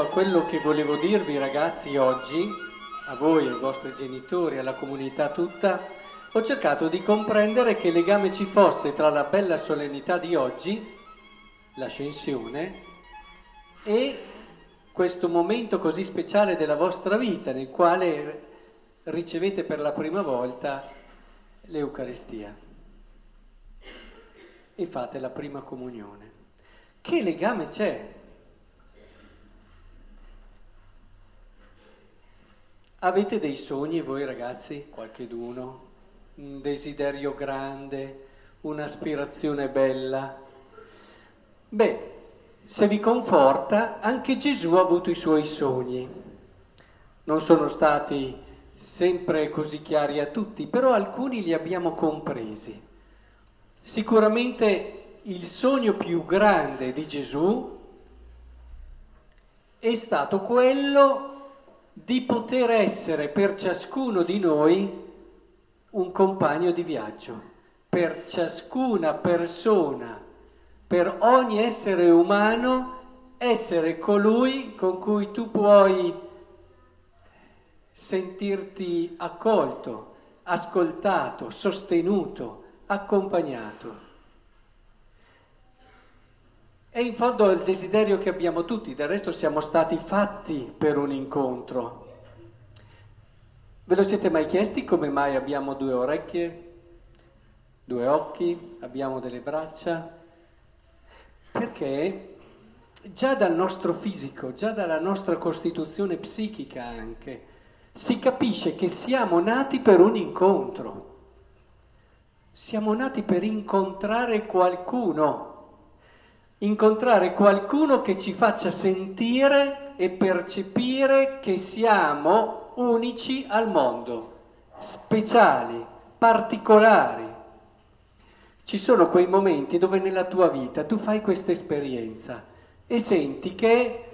a quello che volevo dirvi ragazzi oggi, a voi, ai vostri genitori, alla comunità tutta, ho cercato di comprendere che legame ci fosse tra la bella solennità di oggi, l'ascensione, e questo momento così speciale della vostra vita nel quale ricevete per la prima volta l'Eucaristia e fate la prima comunione. Che legame c'è? Avete dei sogni voi ragazzi, qualcheduno? Un desiderio grande, un'aspirazione bella? Beh, se vi conforta, anche Gesù ha avuto i suoi sogni. Non sono stati sempre così chiari a tutti, però alcuni li abbiamo compresi. Sicuramente il sogno più grande di Gesù è stato quello di poter essere per ciascuno di noi un compagno di viaggio, per ciascuna persona per ogni essere umano essere colui con cui tu puoi sentirti accolto, ascoltato, sostenuto, accompagnato. È in fondo il desiderio che abbiamo tutti, del resto siamo stati fatti per un incontro. Ve lo siete mai chiesti come mai abbiamo due orecchie, due occhi, abbiamo delle braccia? Perché già dal nostro fisico, già dalla nostra costituzione psichica anche, si capisce che siamo nati per un incontro. Siamo nati per incontrare qualcuno, incontrare qualcuno che ci faccia sentire e percepire che siamo unici al mondo, speciali, particolari. Ci sono quei momenti dove nella tua vita tu fai questa esperienza e senti che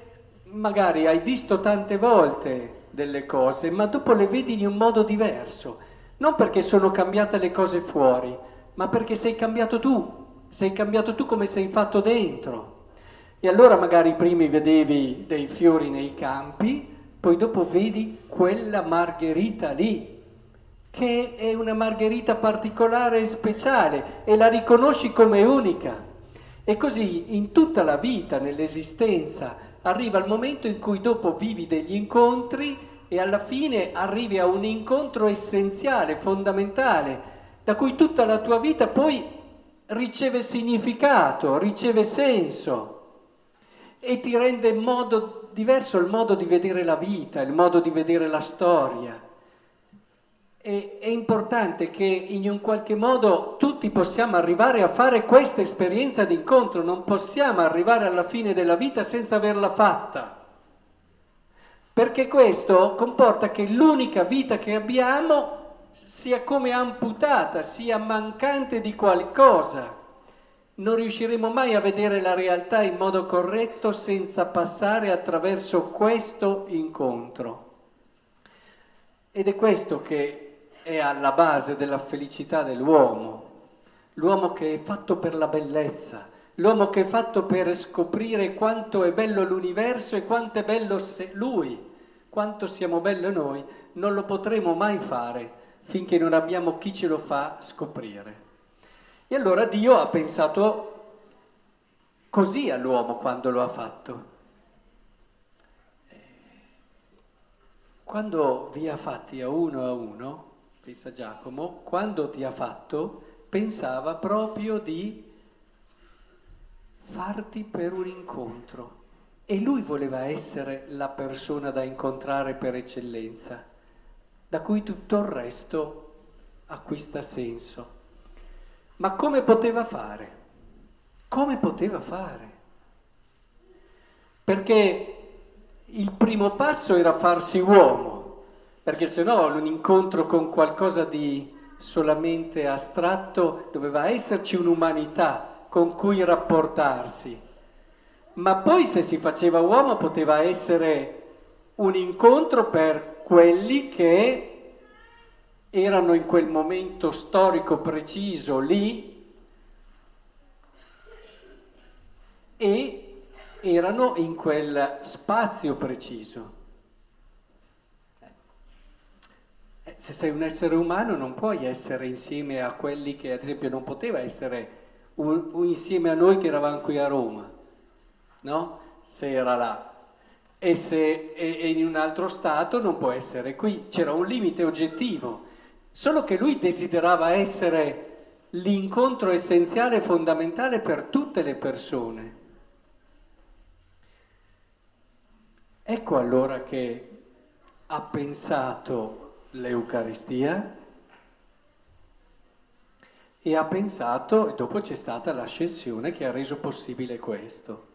magari hai visto tante volte delle cose, ma dopo le vedi in un modo diverso, non perché sono cambiate le cose fuori, ma perché sei cambiato tu, sei cambiato tu come sei fatto dentro. E allora magari prima vedevi dei fiori nei campi, poi dopo vedi quella margherita lì, che è una margherita particolare e speciale e la riconosci come unica. E così in tutta la vita, nell'esistenza, arriva il momento in cui dopo vivi degli incontri e alla fine arrivi a un incontro essenziale, fondamentale, da cui tutta la tua vita poi riceve significato, riceve senso e ti rende modo diverso il modo di vedere la vita, il modo di vedere la storia è, è importante che in un qualche modo tutti possiamo arrivare a fare questa esperienza di incontro, non possiamo arrivare alla fine della vita senza averla fatta. Perché questo comporta che l'unica vita che abbiamo sia come amputata, sia mancante di qualcosa. Non riusciremo mai a vedere la realtà in modo corretto senza passare attraverso questo incontro. Ed è questo che è alla base della felicità dell'uomo, l'uomo che è fatto per la bellezza, l'uomo che è fatto per scoprire quanto è bello l'universo e quanto è bello lui, quanto siamo bello noi, non lo potremo mai fare finché non abbiamo chi ce lo fa scoprire. E allora Dio ha pensato così all'uomo quando lo ha fatto. Quando vi ha fatti a uno a uno, pensa Giacomo, quando ti ha fatto, pensava proprio di farti per un incontro. E lui voleva essere la persona da incontrare per eccellenza, da cui tutto il resto acquista senso. Ma come poteva fare? Come poteva fare? Perché il primo passo era farsi uomo, perché se no un incontro con qualcosa di solamente astratto doveva esserci un'umanità con cui rapportarsi. Ma poi se si faceva uomo poteva essere un incontro per quelli che erano in quel momento storico preciso lì e erano in quel spazio preciso. Eh, se sei un essere umano non puoi essere insieme a quelli che ad esempio non poteva essere un, un insieme a noi che eravamo qui a Roma, no? Se era là. E se è in un altro stato non può essere qui. C'era un limite oggettivo. Solo che lui desiderava essere l'incontro essenziale e fondamentale per tutte le persone. Ecco allora che ha pensato l'Eucaristia e ha pensato, e dopo c'è stata l'ascensione che ha reso possibile questo.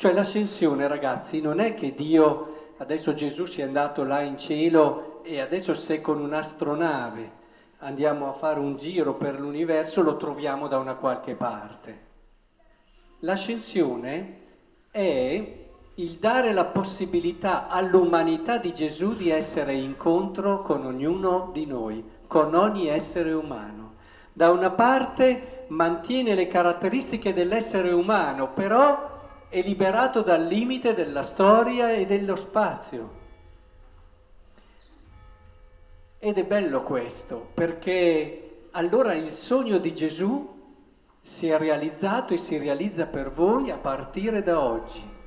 Cioè l'ascensione, ragazzi, non è che Dio, adesso Gesù sia andato là in cielo e adesso se con un'astronave andiamo a fare un giro per l'universo lo troviamo da una qualche parte. L'ascensione è il dare la possibilità all'umanità di Gesù di essere incontro con ognuno di noi, con ogni essere umano. Da una parte mantiene le caratteristiche dell'essere umano, però è liberato dal limite della storia e dello spazio. Ed è bello questo, perché allora il sogno di Gesù si è realizzato e si realizza per voi a partire da oggi.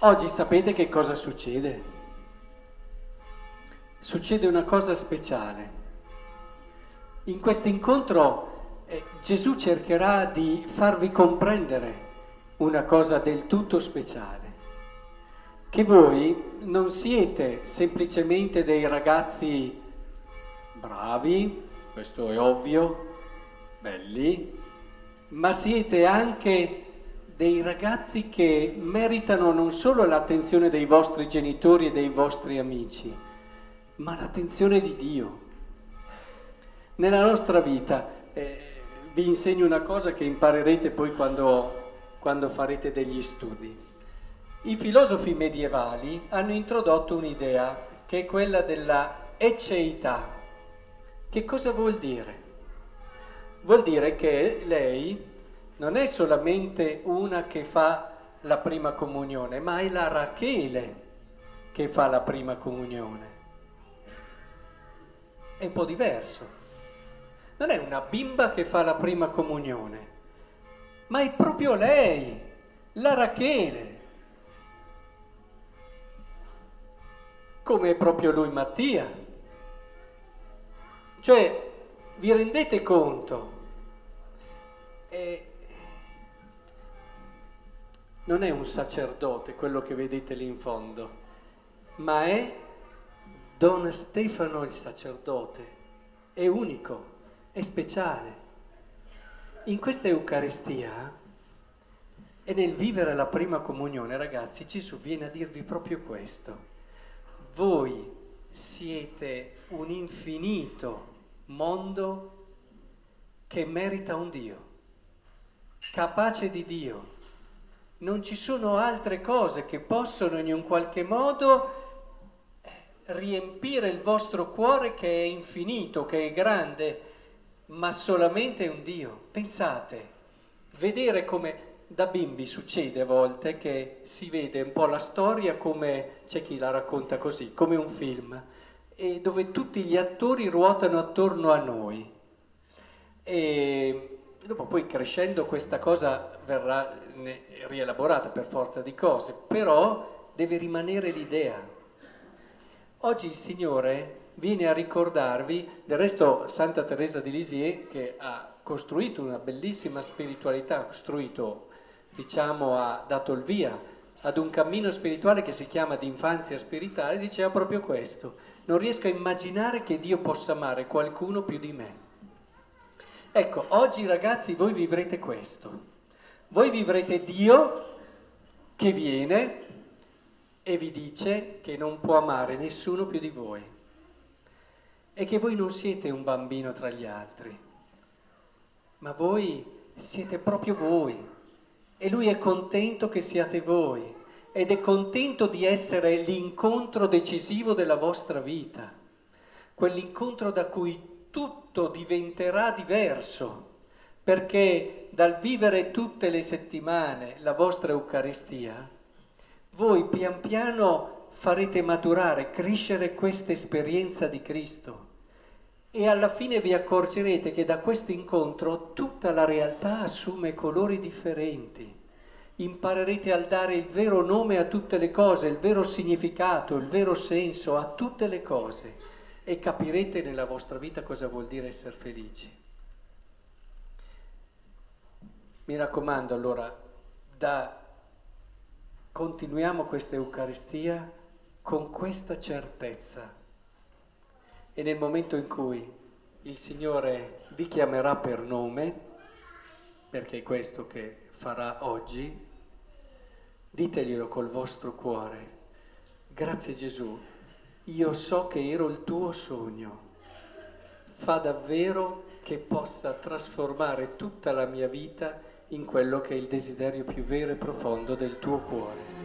Oggi sapete che cosa succede? Succede una cosa speciale. In questo incontro eh, Gesù cercherà di farvi comprendere una cosa del tutto speciale, che voi non siete semplicemente dei ragazzi bravi, questo è ovvio, belli, ma siete anche dei ragazzi che meritano non solo l'attenzione dei vostri genitori e dei vostri amici, ma l'attenzione di Dio. Nella nostra vita eh, vi insegno una cosa che imparerete poi quando, quando farete degli studi. I filosofi medievali hanno introdotto un'idea che è quella della ecceità. Che cosa vuol dire? Vuol dire che lei non è solamente una che fa la prima comunione, ma è la Rachele che fa la prima comunione. È un po' diverso. Non è una bimba che fa la prima comunione, ma è proprio lei, la Rachele. Come è proprio lui Mattia. Cioè, vi rendete conto? Eh, non è un sacerdote quello che vedete lì in fondo, ma è Don Stefano il sacerdote, è unico, è speciale. In questa Eucaristia e nel vivere la prima comunione, ragazzi, Gesù viene a dirvi proprio questo. Voi siete un infinito mondo che merita un Dio, capace di Dio non ci sono altre cose che possono in un qualche modo riempire il vostro cuore che è infinito, che è grande, ma solamente un Dio. Pensate, vedere come da bimbi succede a volte che si vede un po' la storia come, c'è chi la racconta così, come un film, e dove tutti gli attori ruotano attorno a noi. E dopo poi crescendo questa cosa verrà rielaborata per forza di cose, però deve rimanere l'idea. Oggi il Signore viene a ricordarvi, del resto Santa Teresa di Lisieux che ha costruito una bellissima spiritualità, ha costruito, diciamo, ha dato il via ad un cammino spirituale che si chiama di infanzia spirituale, diceva proprio questo, non riesco a immaginare che Dio possa amare qualcuno più di me. Ecco, oggi ragazzi voi vivrete questo. Voi vivrete Dio che viene e vi dice che non può amare nessuno più di voi e che voi non siete un bambino tra gli altri, ma voi siete proprio voi e lui è contento che siate voi ed è contento di essere l'incontro decisivo della vostra vita, quell'incontro da cui tutto diventerà diverso perché dal vivere tutte le settimane la vostra Eucaristia, voi pian piano farete maturare, crescere questa esperienza di Cristo e alla fine vi accorgerete che da questo incontro tutta la realtà assume colori differenti. Imparerete a dare il vero nome a tutte le cose, il vero significato, il vero senso a tutte le cose e capirete nella vostra vita cosa vuol dire essere felici. Mi raccomando allora, da, continuiamo questa Eucaristia con questa certezza e nel momento in cui il Signore vi chiamerà per nome, perché è questo che farà oggi, diteglielo col vostro cuore. Grazie Gesù, io so che ero il tuo sogno. Fa davvero che possa trasformare tutta la mia vita in quello che è il desiderio più vero e profondo del tuo cuore.